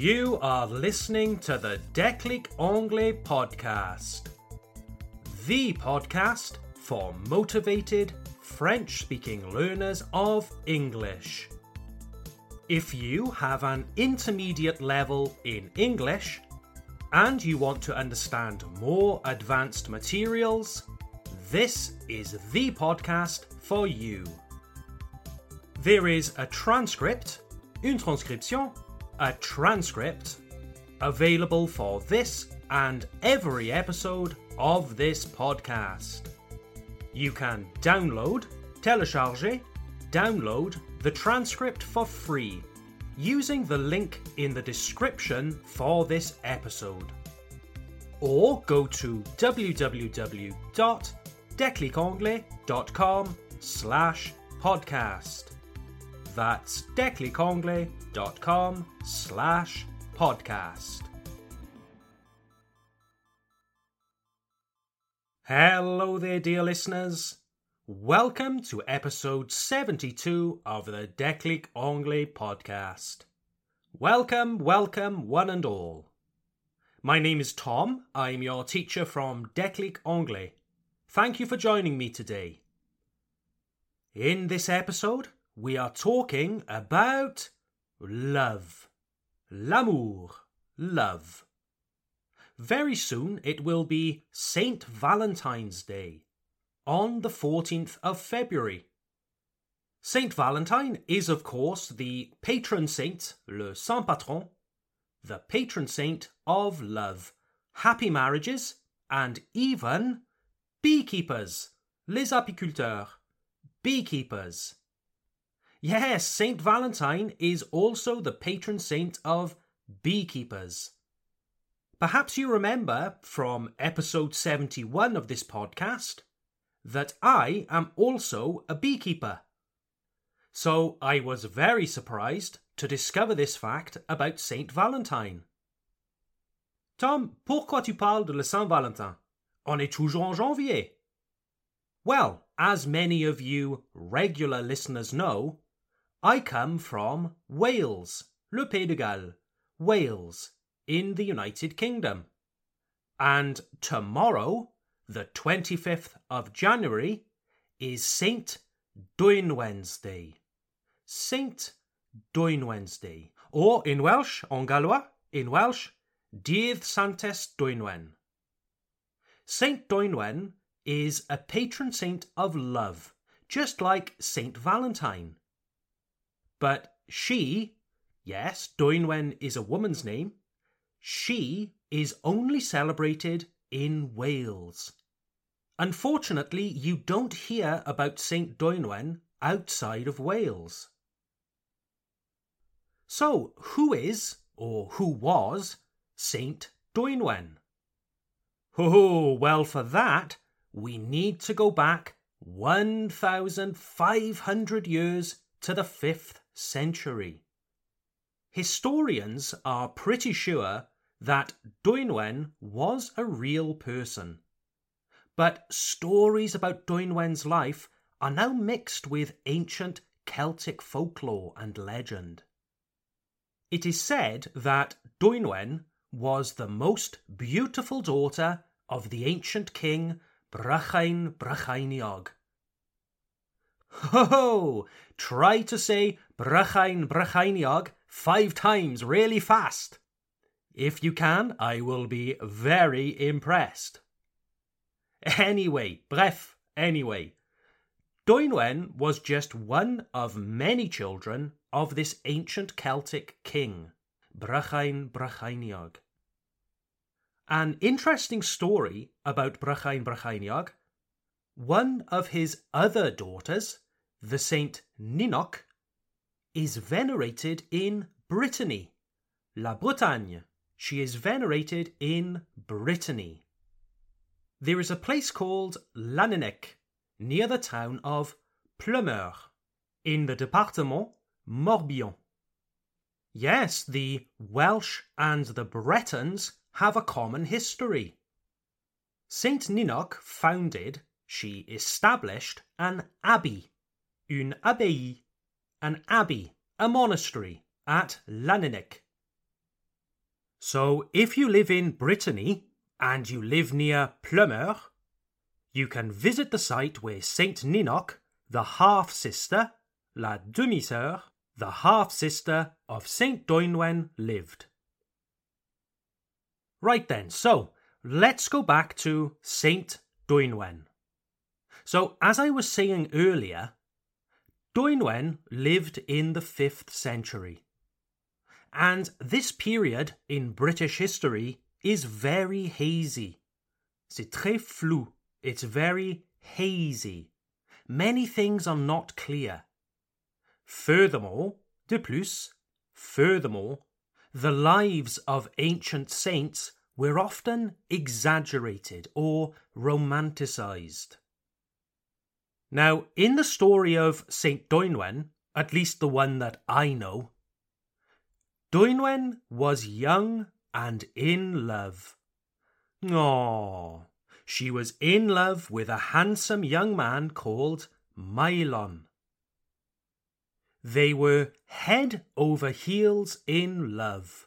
You are listening to the Déclic Anglais podcast, the podcast for motivated French speaking learners of English. If you have an intermediate level in English and you want to understand more advanced materials, this is the podcast for you. There is a transcript, une transcription, a transcript, available for this and every episode of this podcast. You can download, télécharger, download the transcript for free using the link in the description for this episode. Or go to www.declicanglais.com slash podcast. That's declicanglais.com slash podcast. Hello there, dear listeners. Welcome to episode 72 of the Anglais podcast. Welcome, welcome, one and all. My name is Tom. I'm your teacher from Anglais. Thank you for joining me today. In this episode, we are talking about love. L'amour. Love. Very soon it will be St. Valentine's Day on the 14th of February. Saint Valentine is, of course, the patron saint, le saint patron, the patron saint of love, happy marriages, and even beekeepers, les apiculteurs, beekeepers. Yes, Saint Valentine is also the patron saint of beekeepers. Perhaps you remember from episode 71 of this podcast that I am also a beekeeper. So I was very surprised to discover this fact about Saint Valentine. Tom, pourquoi tu parles de la Saint Valentin? On est toujours en janvier. Well, as many of you regular listeners know, I come from Wales, Le Pays de Galles, Wales, in the United Kingdom. And tomorrow, the 25th of January, is Saint Dwynwen's Day. Saint Dwynwen's Day. Or in Welsh, en gallois, in Welsh, Dydd Santes Dwynwen. Saint Dwynwen is a patron saint of love, just like Saint Valentine. But she, yes, Dwynwen is a woman's name, she is only celebrated in Wales. Unfortunately, you don't hear about St. Dwynwen outside of Wales. So, who is, or who was, St. Dwynwen? Oh, well, for that, we need to go back 1,500 years to the 5th century. Historians are pretty sure that Dwynwen was a real person. But stories about Dwynwen's life are now mixed with ancient Celtic folklore and legend. It is said that Dwynwen was the most beautiful daughter of the ancient king Brychan Brycheiniog. Ho ho! Try to say Brychan Brycheiniog five times really fast. If you can, I will be very impressed. Anyway, bref, anyway. Dwynwen was just one of many children of this ancient Celtic king, Brychan Brycheiniog. An interesting story about Brychan Brycheiniog. One of his other daughters, the Saint Ninoc, is venerated in Brittany, La Bretagne. She is venerated in Brittany. There is a place called Llanenec near the town of Ploemeur in the departement Morbihan. Yes, the Welsh and the Bretons have a common history. Saint Ninoc founded, she established an abbey, une abbaye, an abbey, a monastery at Llanenec So if you live in Brittany and you live near Ploemeur, you can visit the site where Saint Ninoc, the half sister, la demi-sœur, the half sister of Saint Dwynwen, lived. Right then, so let's go back to Saint Dwynwen. So, as I was saying earlier, Dwynwen lived in the 5th century. And this period in British history is very hazy. C'est très flou. It's very hazy. Many things are not clear. Furthermore, de plus, furthermore, the lives of ancient saints were often exaggerated or romanticized. Now, in the story of Saint Dwynwen, at least the one that I know, Dwynwen was young and in love. Aww. She was in love with a handsome young man called Maelon. They were head over heels in love.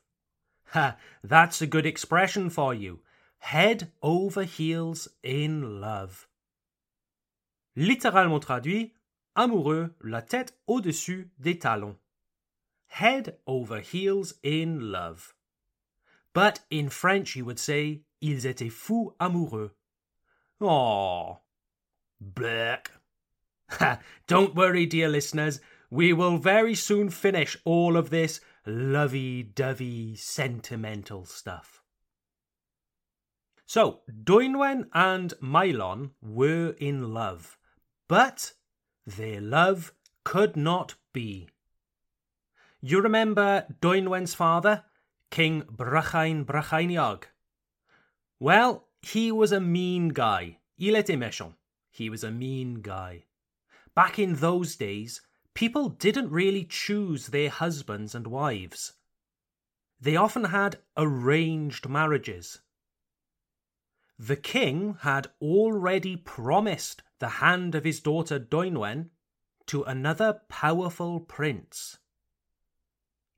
Ha, that's a good expression for you. Head over heels in love. Littéralement traduit, amoureux, la tête au-dessus des talons. Head over heels in love. But in French you would say, ils étaient fous amoureux. Oh, Aww. Black. Don't worry, dear listeners. We will very soon finish all of this lovey dovey sentimental stuff. So, Dwynwen and Maelon were in love, but their love could not be. You remember Dwynwen's father, King Brychan Brycheiniog? Well, he was a mean guy. Il était méchant. He was a mean guy. Back in those days, people didn't really choose their husbands and wives. They often had arranged marriages. The king had already promised the hand of his daughter Dwynwen to another powerful prince.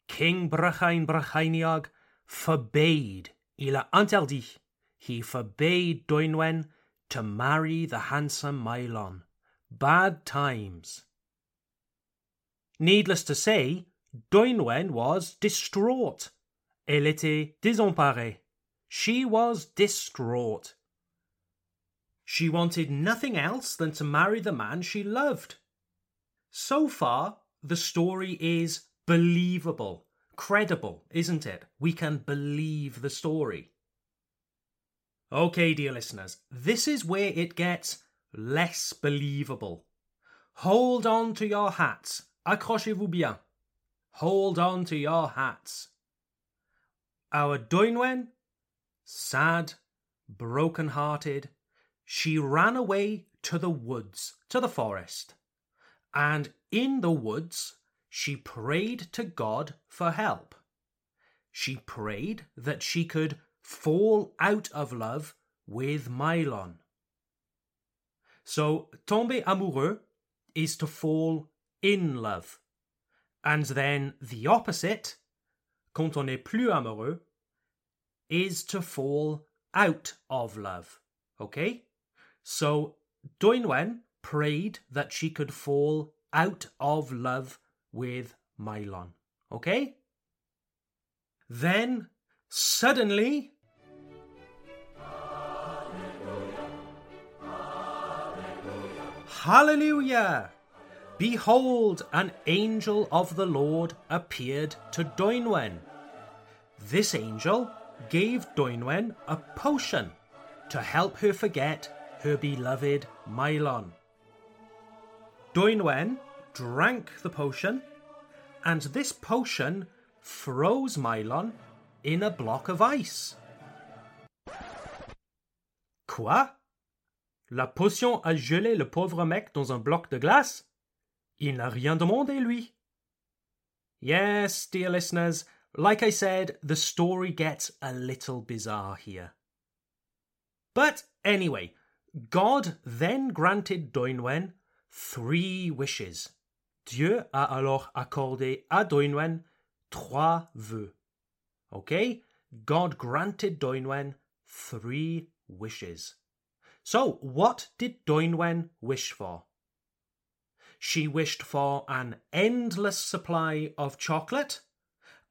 King Brychan Brycheiniog forbade, il a interdit, he forbade Dwynwen to marry the handsome Maelon. Bad times. Needless to say, Dwynwen was distraught. Elle était désemparée. She was distraught. She wanted nothing else than to marry the man she loved. So far, the story is believable, credible, isn't it? We can believe the story. Okay, dear listeners, this is where it gets less believable. Hold on to your hats. Accrochez-vous bien. Hold on to your hats. Our Dwynwen, sad, broken hearted, she ran away to the woods, to the forest. And in the woods, she prayed to God for help. She prayed that she could fall out of love with Maelon. So, tomber amoureux is to fall in love. And then the opposite, quand on est plus amoureux, is to fall out of love. Okay? So, Dwynwen prayed that she could fall out of love with Maelon. Okay? Then, suddenly, Hallelujah! Behold, an angel of the Lord appeared to Dwynwen. This angel gave Dwynwen a potion to help her forget her beloved Maelon. Dwynwen drank the potion, and this potion froze Maelon in a block of ice. Quoi? La potion a gelé le pauvre mec dans un bloc de glace? Il n'a rien demandé, lui. Yes, dear listeners, like I said, the story gets a little bizarre here. But anyway, God then granted Dwynwen three wishes. Dieu a alors accordé à Dwynwen trois vœux. Okay? God granted Dwynwen three wishes. So, what did Dwynwen wish for? She wished for an endless supply of chocolate,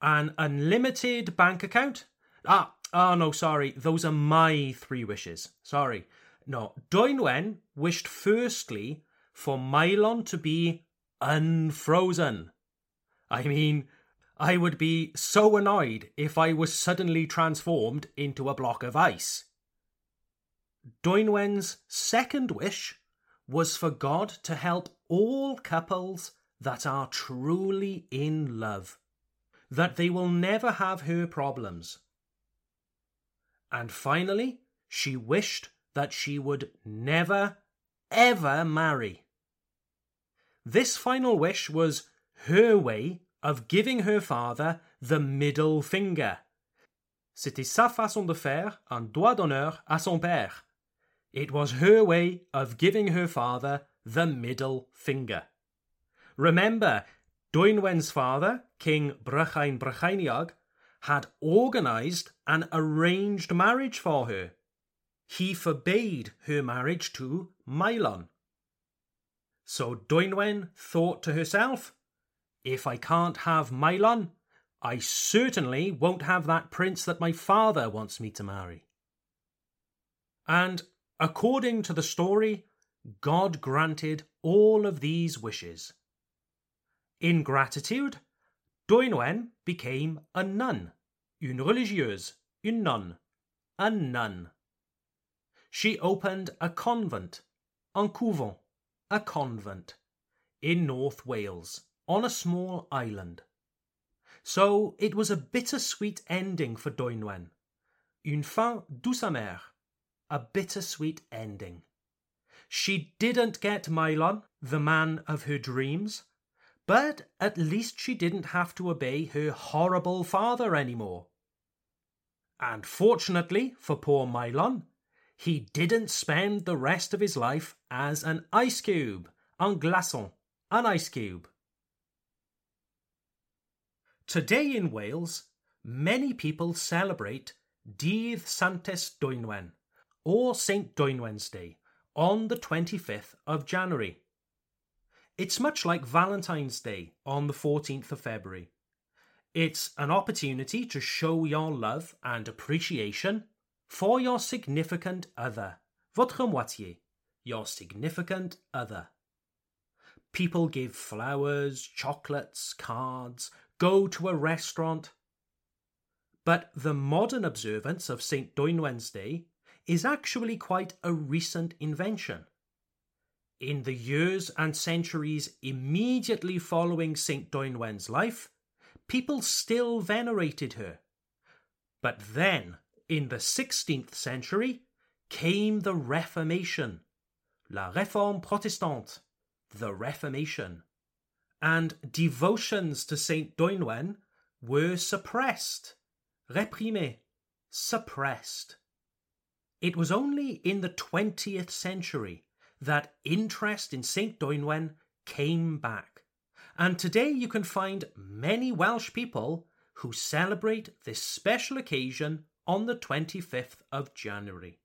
an unlimited bank account. Ah, oh no, sorry, those are my three wishes. Sorry. No, Dwynwen wished firstly for Maelon to be unfrozen. I mean, I would be so annoyed if I was suddenly transformed into a block of ice. Dwynwen's second wish was for God to help all couples that are truly in love, that they will never have her problems. And finally, she wished that she would never, ever marry. This final wish was her way of giving her father the middle finger. C'était sa façon de faire un doigt d'honneur à son père. It was her way of giving her father the middle finger. Remember, Dwynwen's father, King Brychan Brycheiniog, had organised and arranged marriage for her. He forbade her marriage to Maelon. So Dwynwen thought to herself, if I can't have Maelon, I certainly won't have that prince that my father wants me to marry. And according to the story, God granted all of these wishes. In gratitude, Dwynwen became a nun, une religieuse, une nonne, a nun. She opened a convent, un couvent, a convent, in North Wales on a small island. So it was a bittersweet ending for Dwynwen. Une fin douce amère. A bittersweet ending. She didn't get Maelon, the man of her dreams, but at least she didn't have to obey her horrible father anymore. And fortunately for poor Maelon, he didn't spend the rest of his life as an ice cube, un glaçon, an ice cube. Today in Wales, many people celebrate Dydd Santes Dwynwen, or St. Dwynwen's Day, on the 25th of January. It's much like Valentine's Day on the 14th of February. It's an opportunity to show your love and appreciation for your significant other, votre moitié, your significant other. People give flowers, chocolates, cards, go to a restaurant. But the modern observance of St. Dwynwen's Day is actually quite a recent invention. In the years and centuries immediately following St. Dwynwen's life, people still venerated her. But then, in the 16th century, came the Reformation, la Réforme protestante, the Reformation and devotions to Saint Dwynwen were suppressed, réprimés, suppressed. It was only in the 20th century that interest in Saint Dwynwen came back, and today you can find many Welsh people who celebrate this special occasion on the 25th of January.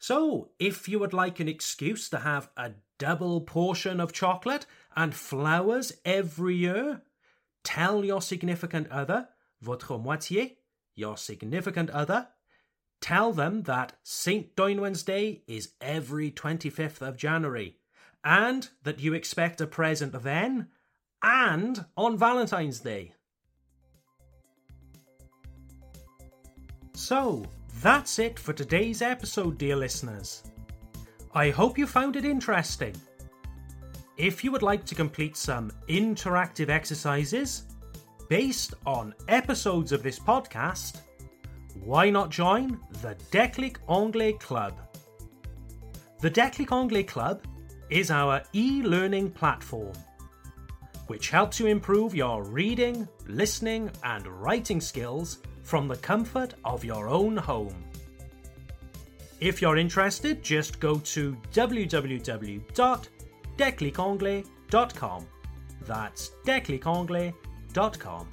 So, if you would like an excuse to have a double portion of chocolate and flowers every year, tell your significant other, votre moitié, your significant other, tell them that St. Dwynwen's Day is every 25th of January, and that you expect a present then and on Valentine's Day. So, that's it for today's episode, dear listeners. I hope you found it interesting. If you would like to complete some interactive exercises based on episodes of this podcast, why not join the Declic Anglais Club? The Declic Anglais Club is our e learning platform, which helps you improve your reading, listening, and writing skills from the comfort of your own home. If you're interested, just go to www.declicanglais.com. That's declicanglais.com.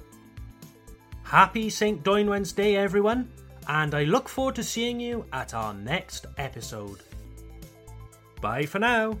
Happy St. Dwynwen's Day, everyone, and I look forward to seeing you at our next episode. Bye for now.